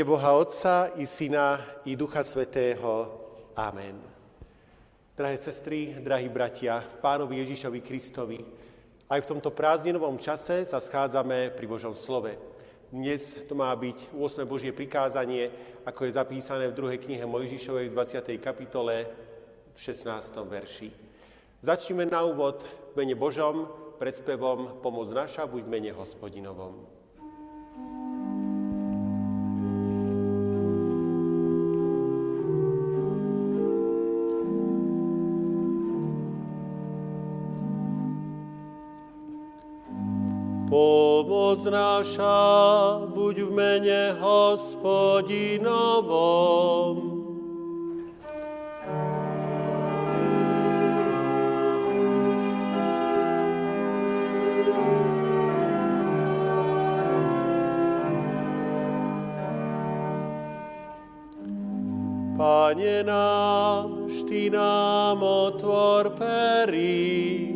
mene Boha Otca i Syna i Ducha Svetého. Amen. Drahé sestry, drahí bratia, v Pánovi Ježišovi Kristovi, aj v tomto prázdninovom čase sa schádzame pri Božom slove. Dnes to má byť 8. Božie prikázanie, ako je zapísané v druhej knihe Mojžišovej v 20. kapitole v 16. verši. Začneme na úvod mene Božom, pred spevom Pomoc naša, buď mene hospodinovom. Pomoc naša, buď v mene hospodinovom. Pane náš, Ty nám otvor perí,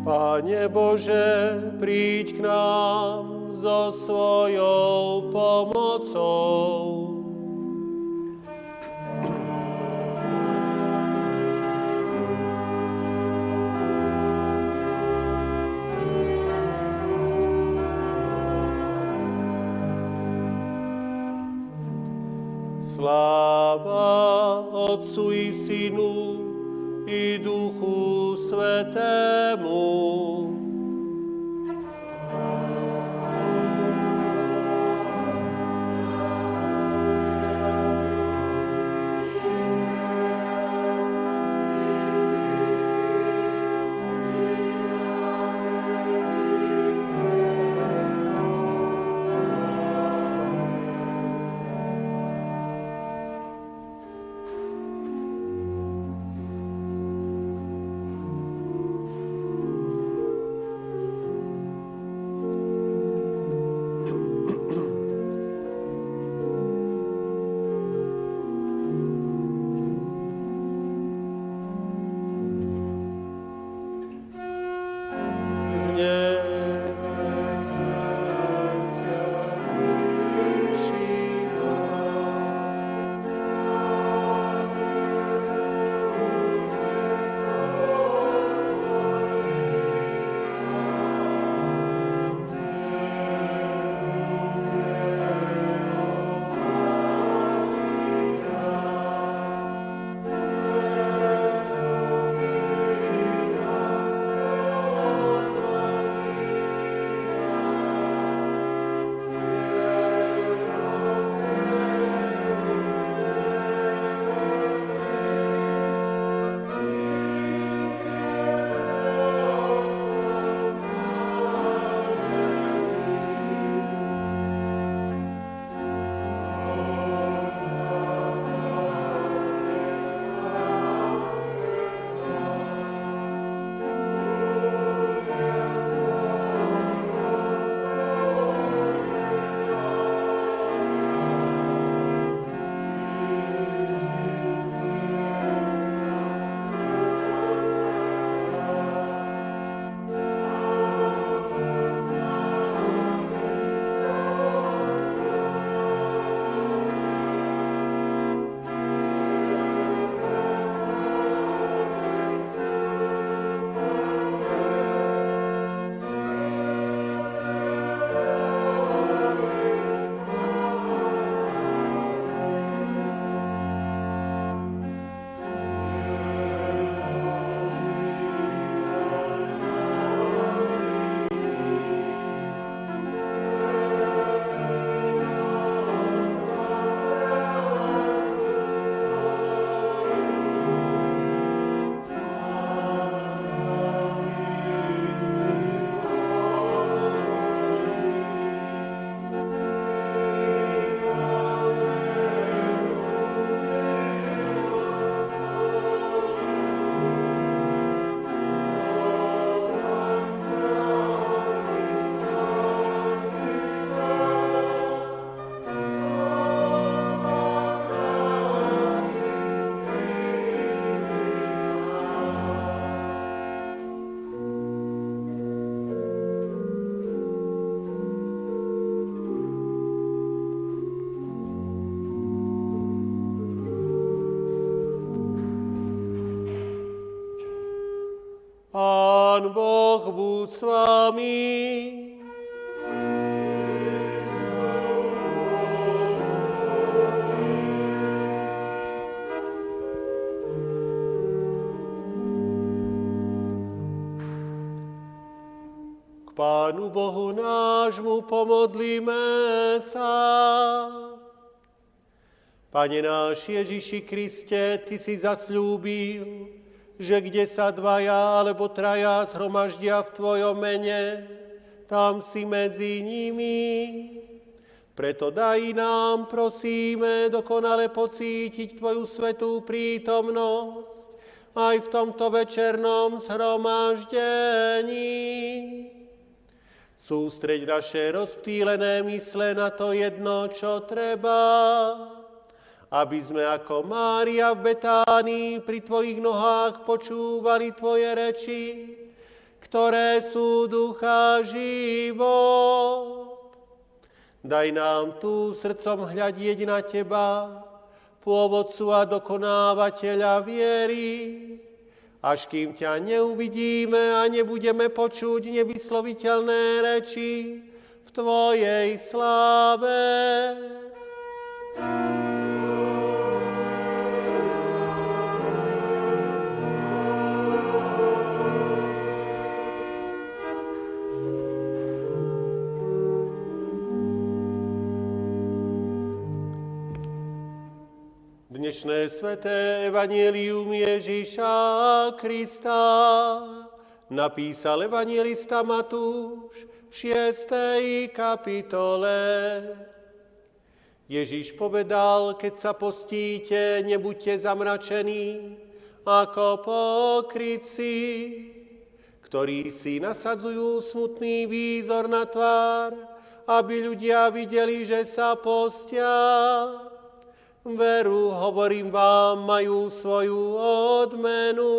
Pane Bože, príď k nám so svojou pomocou. Sláva Otcu i Synu i Duchu Svetému. Pán Boh buď s vami. K Pánu Bohu nášmu pomodlíme sa. Pane náš Ježiši Kriste, Ty si zasľúbil, že kde sa dvaja alebo traja zhromaždia v Tvojom mene, tam si medzi nimi. Preto daj nám, prosíme, dokonale pocítiť Tvoju svetú prítomnosť aj v tomto večernom zhromaždení. Sústreď naše rozptýlené mysle na to jedno, čo treba aby sme ako Mária v Betánii pri Tvojich nohách počúvali Tvoje reči, ktoré sú ducha život. Daj nám tu srdcom hľadieť na Teba, pôvodcu a dokonávateľa viery, až kým ťa neuvidíme a nebudeme počuť nevysloviteľné reči v Tvojej sláve. Dnešné sveté evanielium Ježíša Krista napísal evanielista Matúš v 6. kapitole. Ježíš povedal, keď sa postíte, nebuďte zamračení, ako pokryci, ktorí si nasadzujú smutný výzor na tvár, aby ľudia videli, že sa postia. Veru, hovorím vám, majú svoju odmenu.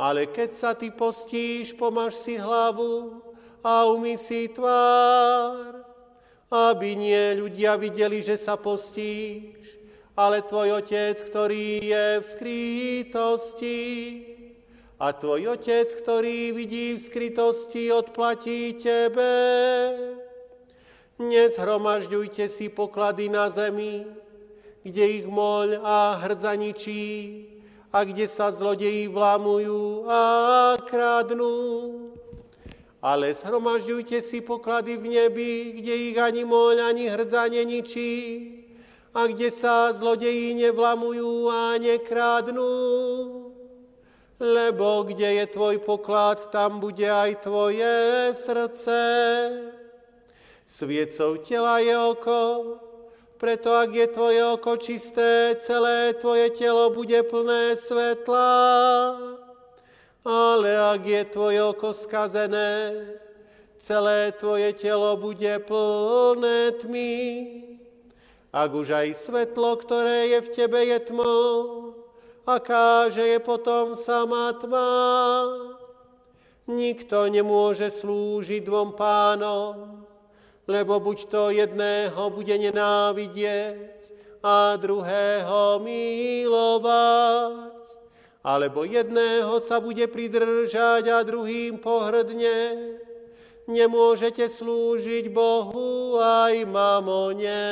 Ale keď sa ty postíš, pomáš si hlavu a umy si tvár, aby nie ľudia videli, že sa postíš, ale tvoj otec, ktorý je v skrytosti. A tvoj otec, ktorý vidí v skrytosti, odplatí tebe. Nezhromažďujte si poklady na zemi, kde ich moľ a hrdzaničí a kde sa zlodeji vlamujú a kradnú. Ale zhromažďujte si poklady v nebi, kde ich ani moľ, ani hrdza neničí a kde sa zlodeji nevlamujú a nekradnú. Lebo kde je tvoj poklad, tam bude aj tvoje srdce. Sviecov tela je oko, preto ak je tvoje oko čisté, celé tvoje telo bude plné svetla. Ale ak je tvoje oko skazené, celé tvoje telo bude plné tmy. Ak už aj svetlo, ktoré je v tebe, je tmou, aká je potom sama tma. Nikto nemôže slúžiť dvom pánom, lebo buď to jedného bude nenávidieť a druhého milovať, alebo jedného sa bude pridržať a druhým pohrdne. Nemôžete slúžiť Bohu aj mamone.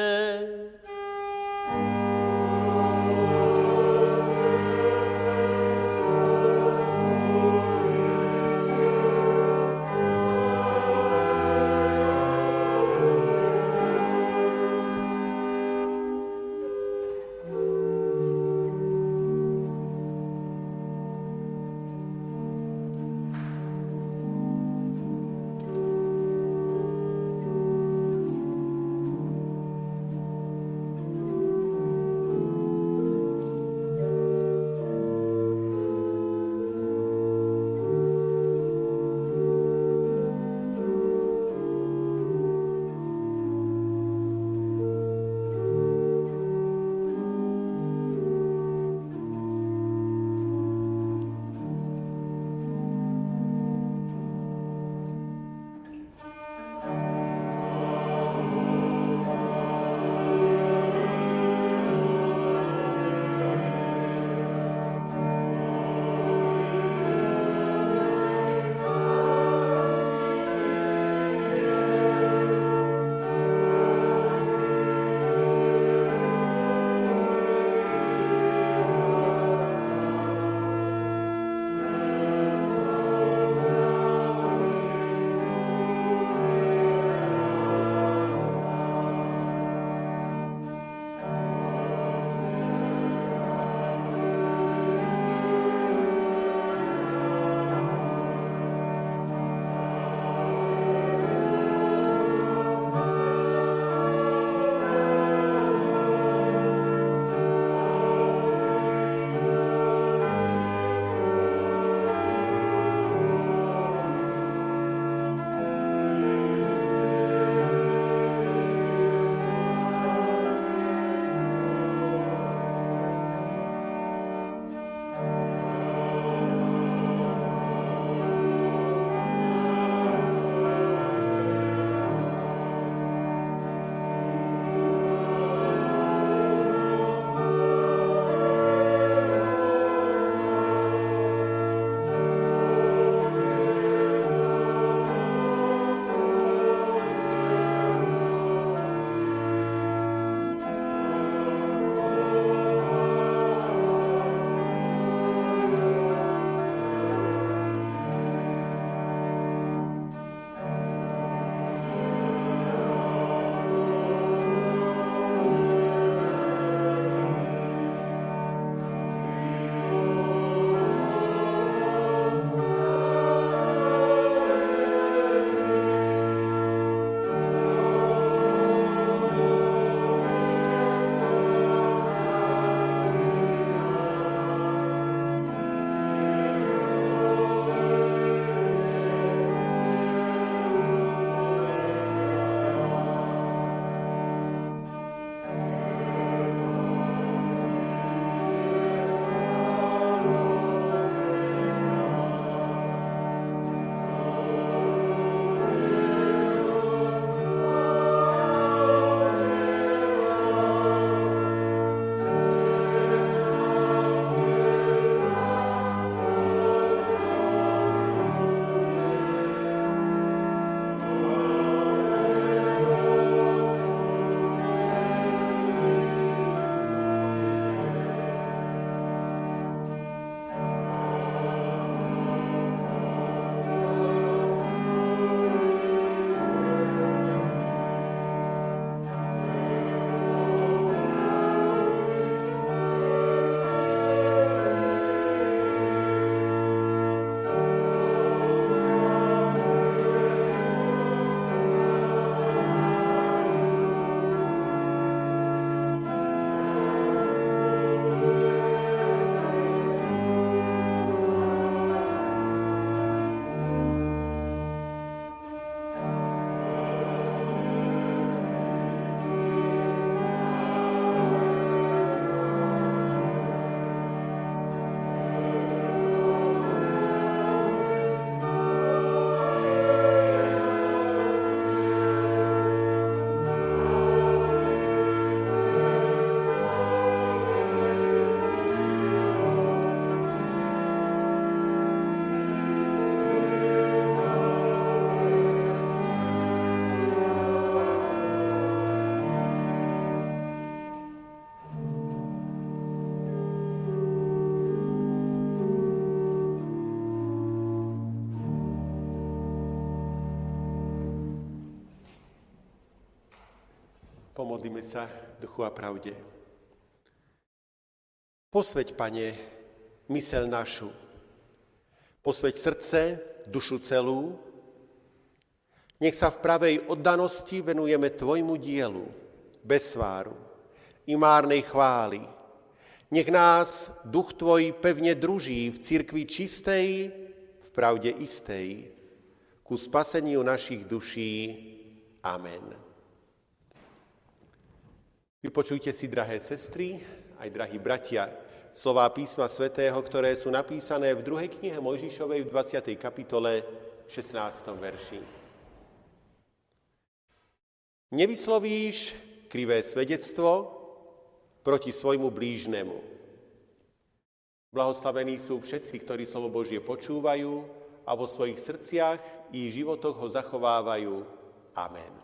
Pomodlíme sa duchu a pravde. Posveď, Pane, mysel našu. Posveď srdce, dušu celú. Nech sa v pravej oddanosti venujeme Tvojmu dielu, bez sváru i márnej chvály. Nech nás duch Tvoj pevne druží v cirkvi čistej, v pravde istej, ku spaseniu našich duší. Amen. Vypočujte si, drahé sestry, aj drahí bratia, slová písma svätého, ktoré sú napísané v druhej knihe Mojžišovej v 20. kapitole v 16. verši. Nevyslovíš krivé svedectvo proti svojmu blížnemu. Blahoslavení sú všetci, ktorí slovo Božie počúvajú a vo svojich srdciach i životoch ho zachovávajú. Amen.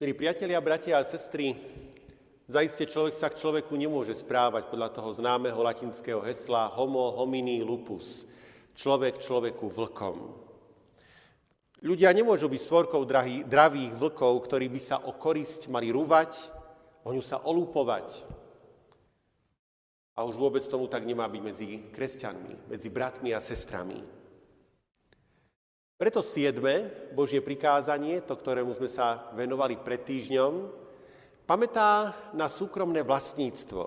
Milí priatelia, bratia a sestry, zaiste človek sa k človeku nemôže správať podľa toho známeho latinského hesla homo homini lupus, človek človeku vlkom. Ľudia nemôžu byť svorkou drahý, dravých vlkov, ktorí by sa o korisť mali rúvať, o ňu sa olúpovať. A už vôbec tomu tak nemá byť medzi kresťanmi, medzi bratmi a sestrami. Preto siedme Božie prikázanie, to, ktorému sme sa venovali pred týždňom, pamätá na súkromné vlastníctvo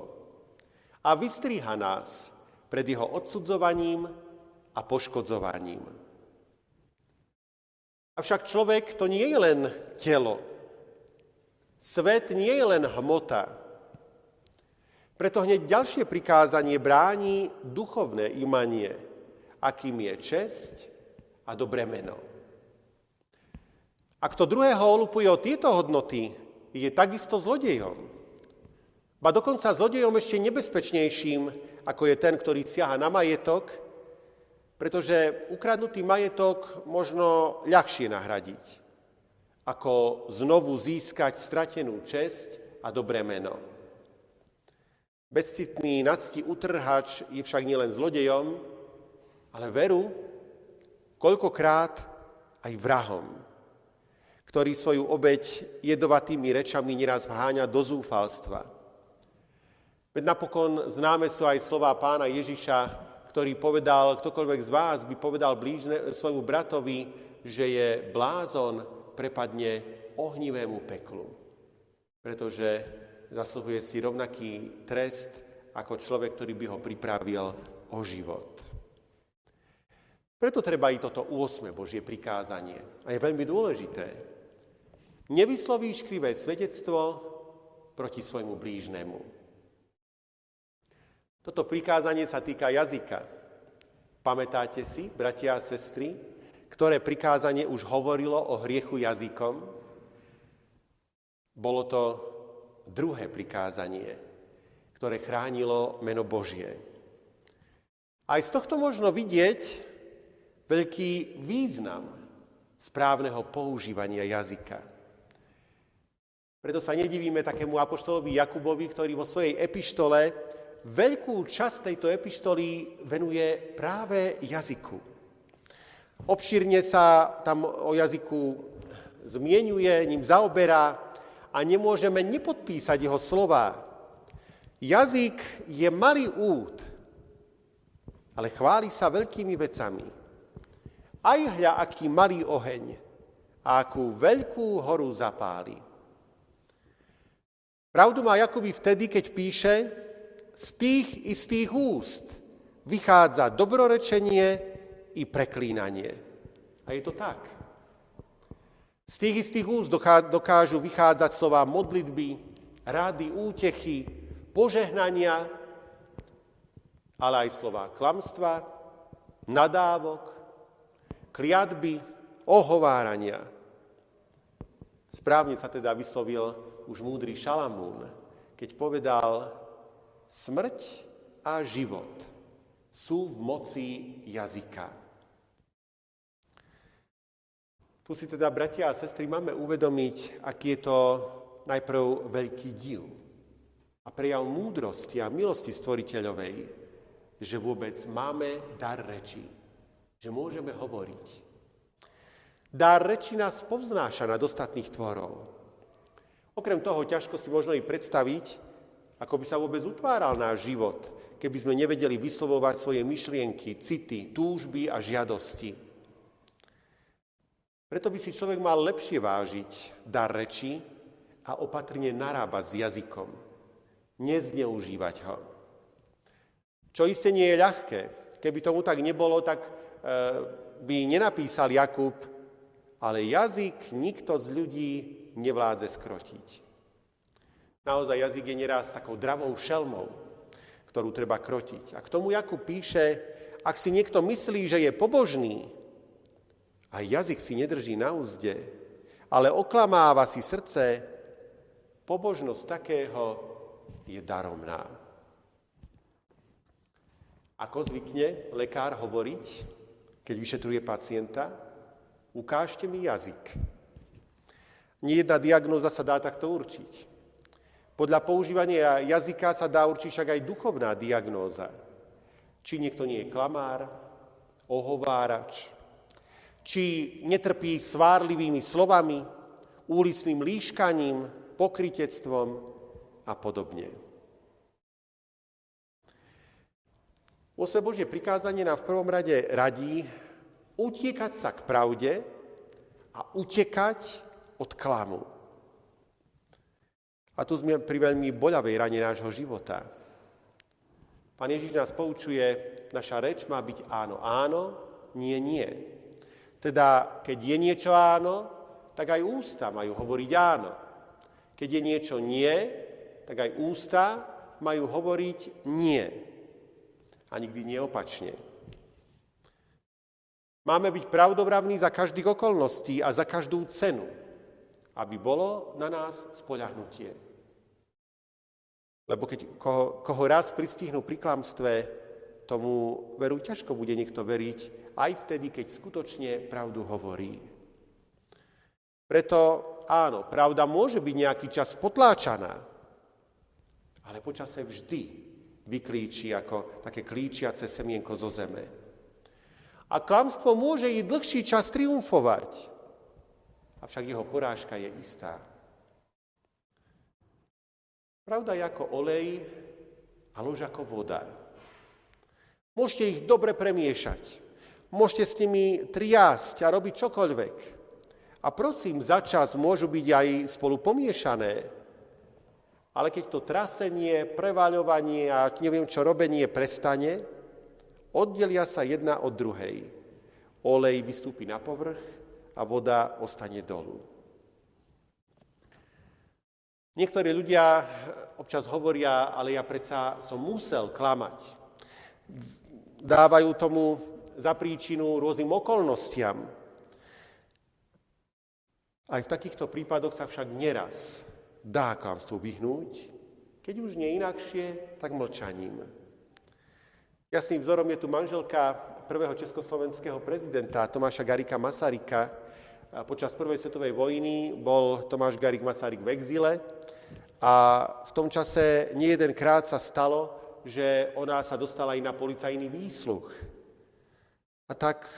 a vystriha nás pred jeho odsudzovaním a poškodzovaním. Avšak človek to nie je len telo. Svet nie je len hmota. Preto hneď ďalšie prikázanie bráni duchovné imanie, akým je česť, a dobré meno. Ak to druhého olupuje o tieto hodnoty, je takisto zlodejom. Ba dokonca zlodejom ešte nebezpečnejším, ako je ten, ktorý siaha na majetok, pretože ukradnutý majetok možno ľahšie nahradiť, ako znovu získať stratenú česť a dobré meno. Bezcitný nadsti utrhač je však nielen zlodejom, ale veru koľkokrát aj vrahom, ktorý svoju obeď jedovatými rečami neraz vháňa do zúfalstva. Veď napokon známe sú aj slová pána Ježiša, ktorý povedal, ktokoľvek z vás by povedal blížne, svojmu bratovi, že je blázon, prepadne ohnivému peklu. Pretože zasluhuje si rovnaký trest ako človek, ktorý by ho pripravil o život. Preto treba i toto 8. Božie prikázanie. A je veľmi dôležité. Nevyslovíš krivé svedectvo proti svojmu blížnemu. Toto prikázanie sa týka jazyka. Pamätáte si, bratia a sestry, ktoré prikázanie už hovorilo o hriechu jazykom? Bolo to druhé prikázanie, ktoré chránilo meno Božie. Aj z tohto možno vidieť, veľký význam správneho používania jazyka. Preto sa nedivíme takému apoštolovi Jakubovi, ktorý vo svojej epištole veľkú časť tejto epištoly venuje práve jazyku. Obšírne sa tam o jazyku zmienuje, ním zaoberá a nemôžeme nepodpísať jeho slova. Jazyk je malý út, ale chváli sa veľkými vecami. Aj hľa, aký malý oheň a akú veľkú horu zapáli. Pravdu má Jakubi vtedy, keď píše, z tých istých úst vychádza dobrorečenie i preklínanie. A je to tak. Z tých istých úst dokážu vychádzať slova modlitby, rady, útechy, požehnania, ale aj slova klamstva, nadávok, kliatby, ohovárania. Správne sa teda vyslovil už múdry Šalamún, keď povedal, smrť a život sú v moci jazyka. Tu si teda, bratia a sestry, máme uvedomiť, aký je to najprv veľký div a prejav múdrosti a milosti stvoriteľovej, že vôbec máme dar reči že môžeme hovoriť. Dar reči nás povznáša nad ostatných tvorov. Okrem toho ťažko si možno i predstaviť, ako by sa vôbec utváral náš život, keby sme nevedeli vyslovovať svoje myšlienky, city, túžby a žiadosti. Preto by si človek mal lepšie vážiť dar reči a opatrne narábať s jazykom. Nezneužívať ho. Čo isté nie je ľahké. Keby tomu tak nebolo, tak by nenapísal Jakub, ale jazyk nikto z ľudí nevládze skrotiť. Naozaj jazyk je neraz takou dravou šelmou, ktorú treba krotiť. A k tomu Jakub píše, ak si niekto myslí, že je pobožný, a jazyk si nedrží na úzde, ale oklamáva si srdce, pobožnosť takého je daromná. Ako zvykne lekár hovoriť, keď vyšetruje pacienta, ukážte mi jazyk. Nie jedna diagnóza sa dá takto určiť. Podľa používania jazyka sa dá určiť však aj duchovná diagnóza. Či niekto nie je klamár, ohovárač, či netrpí svárlivými slovami, úlisným líškaním, pokritectvom a podobne. 8. Božie prikázanie nám v prvom rade radí utiekať sa k pravde a utekať od klamu. A tu sme pri veľmi boľavej rane nášho života. Pán Ježiš nás poučuje, naša reč má byť áno, áno, nie, nie. Teda, keď je niečo áno, tak aj ústa majú hovoriť áno. Keď je niečo nie, tak aj ústa majú hovoriť nie. A nikdy neopačne. Máme byť pravdobravní za každých okolností a za každú cenu aby bolo na nás spoľahnutie. Lebo keď koho, koho raz pristihnú pri klamstve, tomu veru ťažko bude niekto veriť, aj vtedy, keď skutočne pravdu hovorí. Preto áno, pravda môže byť nejaký čas potláčaná, ale počase vždy vyklíči ako také klíčiace semienko zo zeme. A klamstvo môže i dlhší čas triumfovať, avšak jeho porážka je istá. Pravda je ako olej a lož ako voda. Môžete ich dobre premiešať. Môžete s nimi triásť a robiť čokoľvek. A prosím, za čas môžu byť aj spolu pomiešané. Ale keď to trasenie, prevaľovanie a neviem čo robenie prestane, oddelia sa jedna od druhej. Olej vystúpi na povrch a voda ostane dolu. Niektorí ľudia občas hovoria, ale ja predsa som musel klamať. Dávajú tomu za príčinu rôznym okolnostiam. Aj v takýchto prípadoch sa však neraz dá klamstvu vyhnúť, keď už nie inakšie, tak mlčaním. Jasným vzorom je tu manželka prvého československého prezidenta Tomáša Garika Masarika, Počas prvej svetovej vojny bol Tomáš Garik Masaryk v exile a v tom čase nie jedenkrát sa stalo, že ona sa dostala i na policajný výsluch. A tak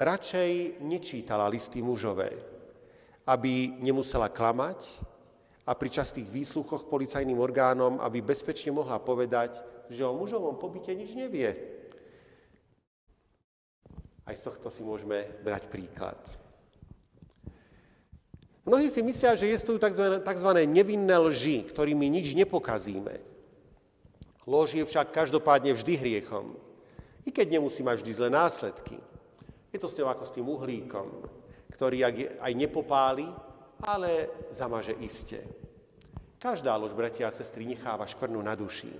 radšej nečítala listy mužové, aby nemusela klamať a pri častých výsluchoch policajným orgánom, aby bezpečne mohla povedať, že o mužovom pobyte nič nevie. Aj z tohto si môžeme brať príklad. Mnohí si myslia, že sú tzv. nevinné lži, ktorými nič nepokazíme. Lož je však každopádne vždy hriechom, i keď nemusí mať vždy zlé následky. Je to s ňou ako s tým uhlíkom, ktorý aj nepopáli, ale zamaže iste. Každá lož, bratia a sestry, necháva škvrnu na duši.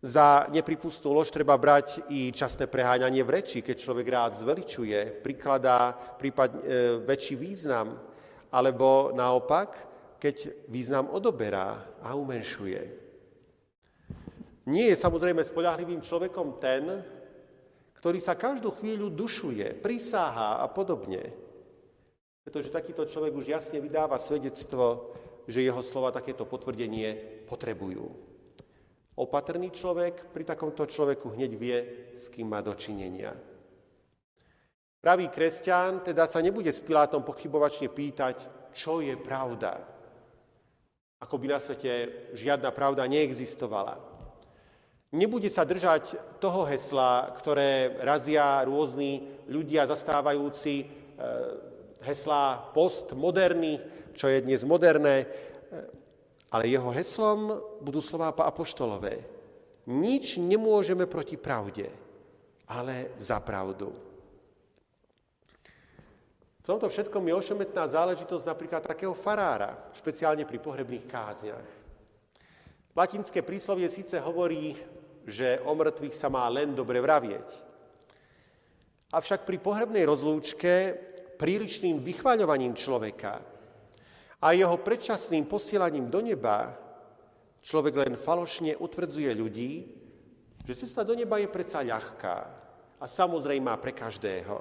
Za nepripustnú lož treba brať i časté preháňanie v reči, keď človek rád zveličuje, prikladá prípad, e, väčší význam alebo naopak, keď význam odoberá a umenšuje. Nie je samozrejme spoľahlivým človekom ten, ktorý sa každú chvíľu dušuje, prisáha a podobne. Pretože takýto človek už jasne vydáva svedectvo, že jeho slova takéto potvrdenie potrebujú. Opatrný človek pri takomto človeku hneď vie, s kým má dočinenia. Pravý kresťan teda sa nebude s Pilátom pochybovačne pýtať, čo je pravda. Ako by na svete žiadna pravda neexistovala. Nebude sa držať toho hesla, ktoré razia rôzni ľudia zastávajúci heslá postmoderný, čo je dnes moderné, ale jeho heslom budú slová apoštolové. Nič nemôžeme proti pravde, ale za pravdu. V tomto všetkom je ošemetná záležitosť napríklad takého farára, špeciálne pri pohrebných kázniach. Latinské príslovie síce hovorí, že o mŕtvych sa má len dobre vravieť. Avšak pri pohrebnej rozlúčke prílišným vychváľovaním človeka a jeho predčasným posielaním do neba človek len falošne utvrdzuje ľudí, že cesta do neba je predsa ľahká a samozrejme pre každého.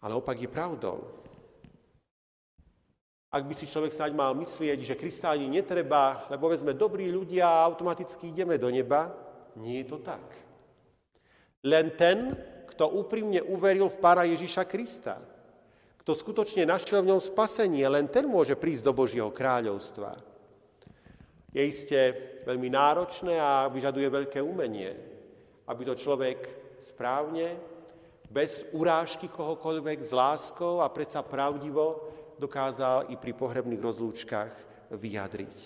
Ale opak je pravdou. Ak by si človek snáď mal myslieť, že Kristáni netreba, lebo sme dobrí ľudia a automaticky ideme do neba, nie je to tak. Len ten, kto úprimne uveril v Pána Ježiša Krista, kto skutočne našiel v ňom spasenie, len ten môže prísť do Božieho kráľovstva. Je iste veľmi náročné a vyžaduje veľké umenie, aby to človek správne bez urážky kohokoľvek, s láskou a predsa pravdivo dokázal i pri pohrebných rozlúčkach vyjadriť.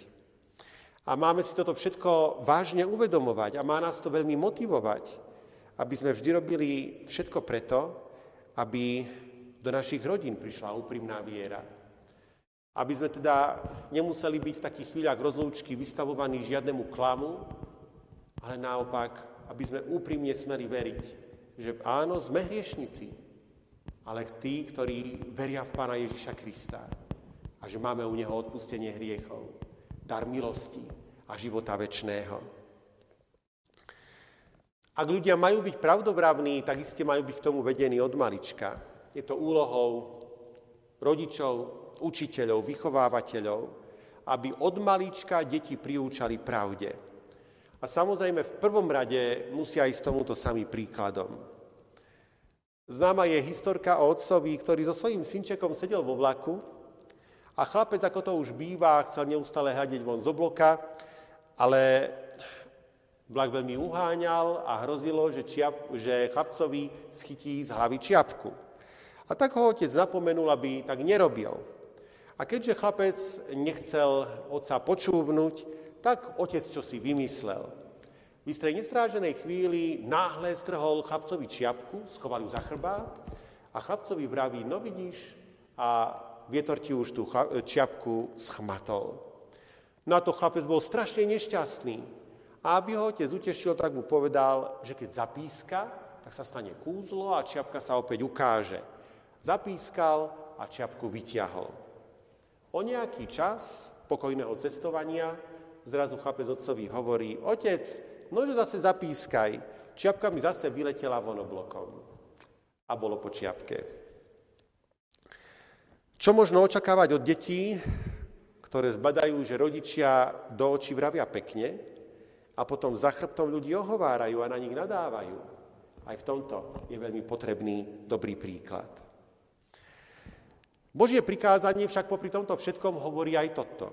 A máme si toto všetko vážne uvedomovať a má nás to veľmi motivovať, aby sme vždy robili všetko preto, aby do našich rodín prišla úprimná viera. Aby sme teda nemuseli byť v takých chvíľach rozlúčky vystavovaní žiadnemu klamu, ale naopak, aby sme úprimne smeli veriť, že áno, sme hriešnici, ale tí, ktorí veria v Pána Ježiša Krista a že máme u Neho odpustenie hriechov, dar milosti a života väčšného. Ak ľudia majú byť pravdobravní, tak iste majú byť k tomu vedení od malička. Je to úlohou rodičov, učiteľov, vychovávateľov, aby od malička deti priúčali pravde. A samozrejme v prvom rade musia ísť tomuto samým príkladom. Známa je historka o otcovi, ktorý so svojím synčekom sedel vo vlaku a chlapec, ako to už býva, chcel neustále hľadiť von z obloka, ale vlak veľmi uháňal a hrozilo, že, čiap, že chlapcovi schytí z hlavy čiapku. A tak ho otec napomenul, aby tak nerobil. A keďže chlapec nechcel otca počúvnuť, tak otec čo si vymyslel. V istrej nestráženej chvíli náhle strhol chlapcovi čiapku, schoval ju za chrbát a chlapcovi vraví, no vidíš, a vietor ti už tú čiapku schmatol. No a to chlapec bol strašne nešťastný. A aby ho otec utešil, tak mu povedal, že keď zapíska, tak sa stane kúzlo a čiapka sa opäť ukáže. Zapískal a čiapku vyťahol. O nejaký čas pokojného cestovania zrazu chlapec otcovi hovorí, otec, nože zase zapískaj, čiapka mi zase vyletela von oblokom. A bolo po čiapke. Čo možno očakávať od detí, ktoré zbadajú, že rodičia do očí vravia pekne a potom za chrbtom ľudí ohovárajú a na nich nadávajú. Aj v tomto je veľmi potrebný dobrý príklad. Božie prikázanie však popri tomto všetkom hovorí aj toto.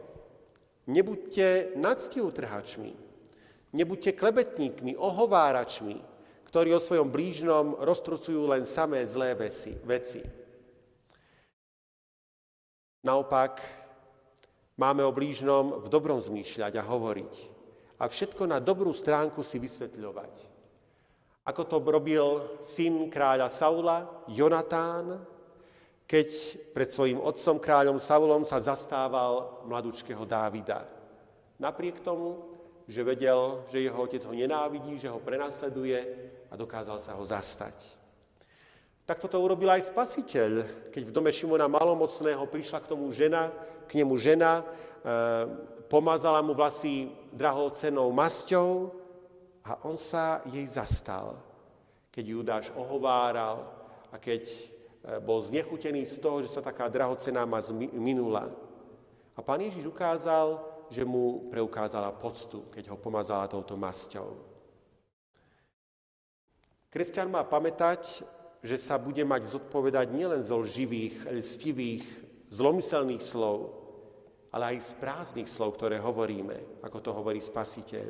Nebuďte nadstiutrhačmi, nebuďte klebetníkmi, ohováračmi, ktorí o svojom blížnom roztrucujú len samé zlé veci. Naopak, máme o blížnom v dobrom zmýšľať a hovoriť a všetko na dobrú stránku si vysvetľovať. Ako to robil syn kráľa Saula, Jonatán, keď pred svojim otcom kráľom Saulom sa zastával mladučkého Dávida. Napriek tomu, že vedel, že jeho otec ho nenávidí, že ho prenasleduje a dokázal sa ho zastať. Tak toto urobil aj spasiteľ, keď v dome Šimona Malomocného prišla k tomu žena, k nemu žena, e, pomazala mu vlasy drahocenou masťou a on sa jej zastal, keď Judáš ohováral a keď E, bol znechutený z toho, že sa taká drahocená ma minula. A pán Ježiš ukázal, že mu preukázala poctu, keď ho pomazala touto masťou. Kresťan má pamätať, že sa bude mať zodpovedať nielen zo lživých, lstivých, zlomyselných slov, ale aj z prázdnych slov, ktoré hovoríme, ako to hovorí Spasiteľ.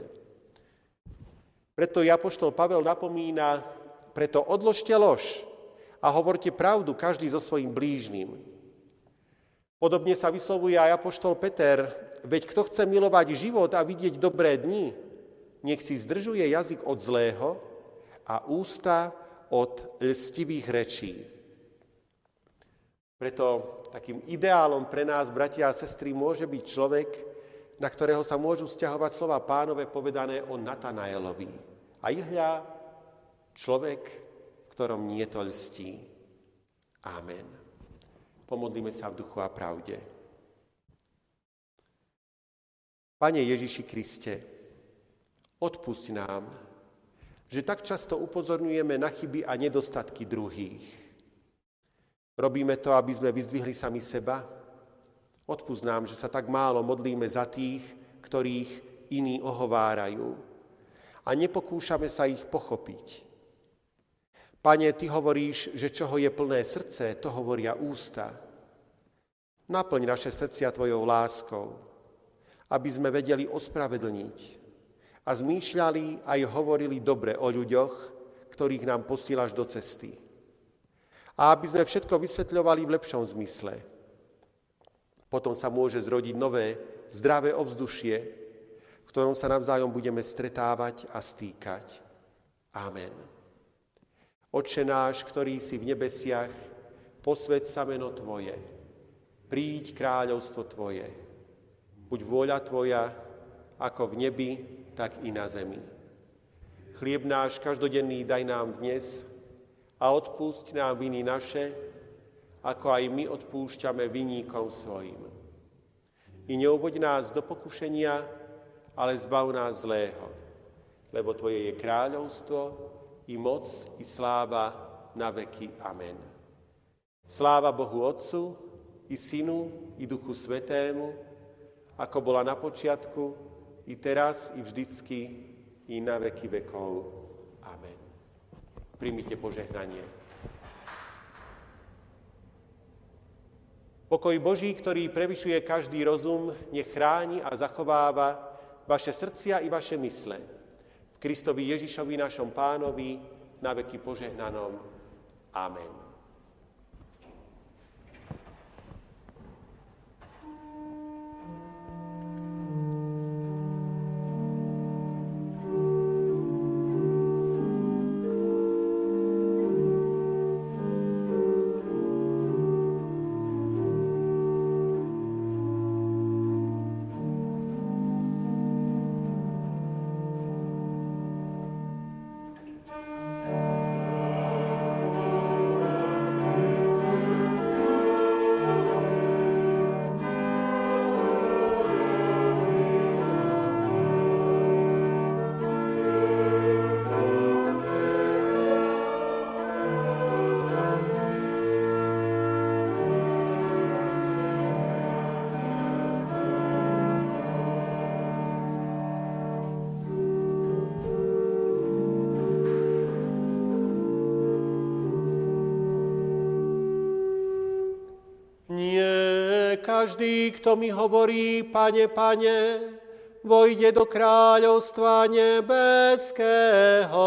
Preto Apoštol Pavel napomína, preto odložte lož a hovorte pravdu každý so svojím blížnym. Podobne sa vyslovuje aj Apoštol Peter, veď kto chce milovať život a vidieť dobré dni, nech si zdržuje jazyk od zlého a ústa od lstivých rečí. Preto takým ideálom pre nás, bratia a sestry, môže byť človek, na ktorého sa môžu stiahovať slova pánové povedané o Natanaelovi. A ihľa človek, v ktorom nie to lstí. Amen. Pomodlíme sa v duchu a pravde. Pane Ježiši Kriste, odpusť nám, že tak často upozorňujeme na chyby a nedostatky druhých. Robíme to, aby sme vyzdvihli sami seba? Nám, že sa tak málo modlíme za tých, ktorých iní ohovárajú a nepokúšame sa ich pochopiť. Pane, Ty hovoríš, že čoho je plné srdce, to hovoria ústa. Naplň naše srdcia Tvojou láskou, aby sme vedeli ospravedlniť a zmýšľali aj hovorili dobre o ľuďoch, ktorých nám posílaš do cesty. A aby sme všetko vysvetľovali v lepšom zmysle. Potom sa môže zrodiť nové, zdravé ovzdušie, v ktorom sa navzájom budeme stretávať a stýkať. Amen. Oče náš, ktorý si v nebesiach, posved sa meno Tvoje, príď kráľovstvo Tvoje, buď vôľa Tvoja, ako v nebi, tak i na zemi. Chlieb náš každodenný daj nám dnes a odpúšť nám viny naše, ako aj my odpúšťame viníkom svojim. I neuboď nás do pokušenia, ale zbav nás zlého, lebo Tvoje je kráľovstvo, i moc, i sláva na veky. Amen. Sláva Bohu Otcu, i Synu, i Duchu Svetému, ako bola na počiatku, i teraz, i vždycky, i na veky vekov. Príjmite požehnanie. Pokoj Boží, ktorý prevyšuje každý rozum, nech chráni a zachováva vaše srdcia i vaše mysle. V Kristovi Ježišovi, našom pánovi, na veky požehnanom. Amen. Každý, kto mi hovorí, pane, pane, vojde do kráľovstva nebeského.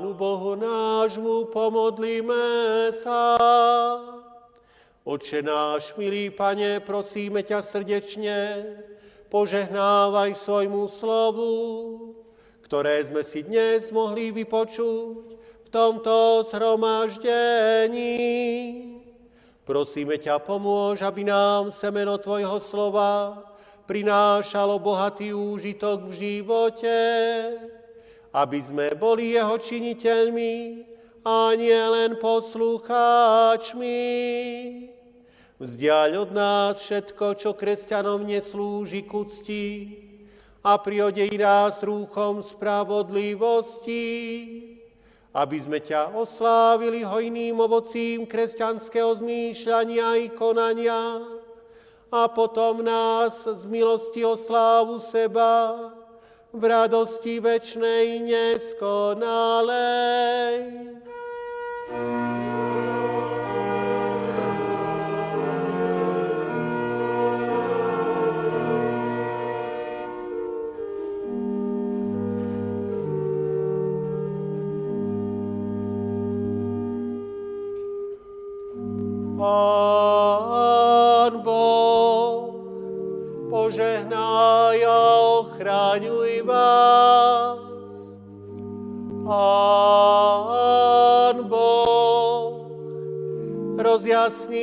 Pánu Bohu nášmu pomodlíme sa. Oče náš, milý Pane, prosíme ťa srdečne, požehnávaj svojmu slovu, ktoré sme si dnes mohli vypočuť v tomto zhromaždení. Prosíme ťa, pomôž, aby nám semeno Tvojho slova prinášalo bohatý úžitok v živote, aby sme boli jeho činiteľmi a nie len poslucháčmi. Vzdiaľ od nás všetko, čo kresťanom neslúži k cti a priodej nás rúchom spravodlivosti, aby sme ťa oslávili hojným ovocím kresťanského zmýšľania i konania a potom nás z milosti o slávu seba v radosti večnej neskonalej. Pán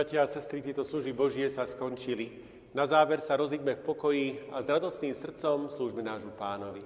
Bratia a sestry, tieto služby Božie sa skončili. Na záver sa rozíďme v pokoji a s radostným srdcom slúžme nášmu pánovi.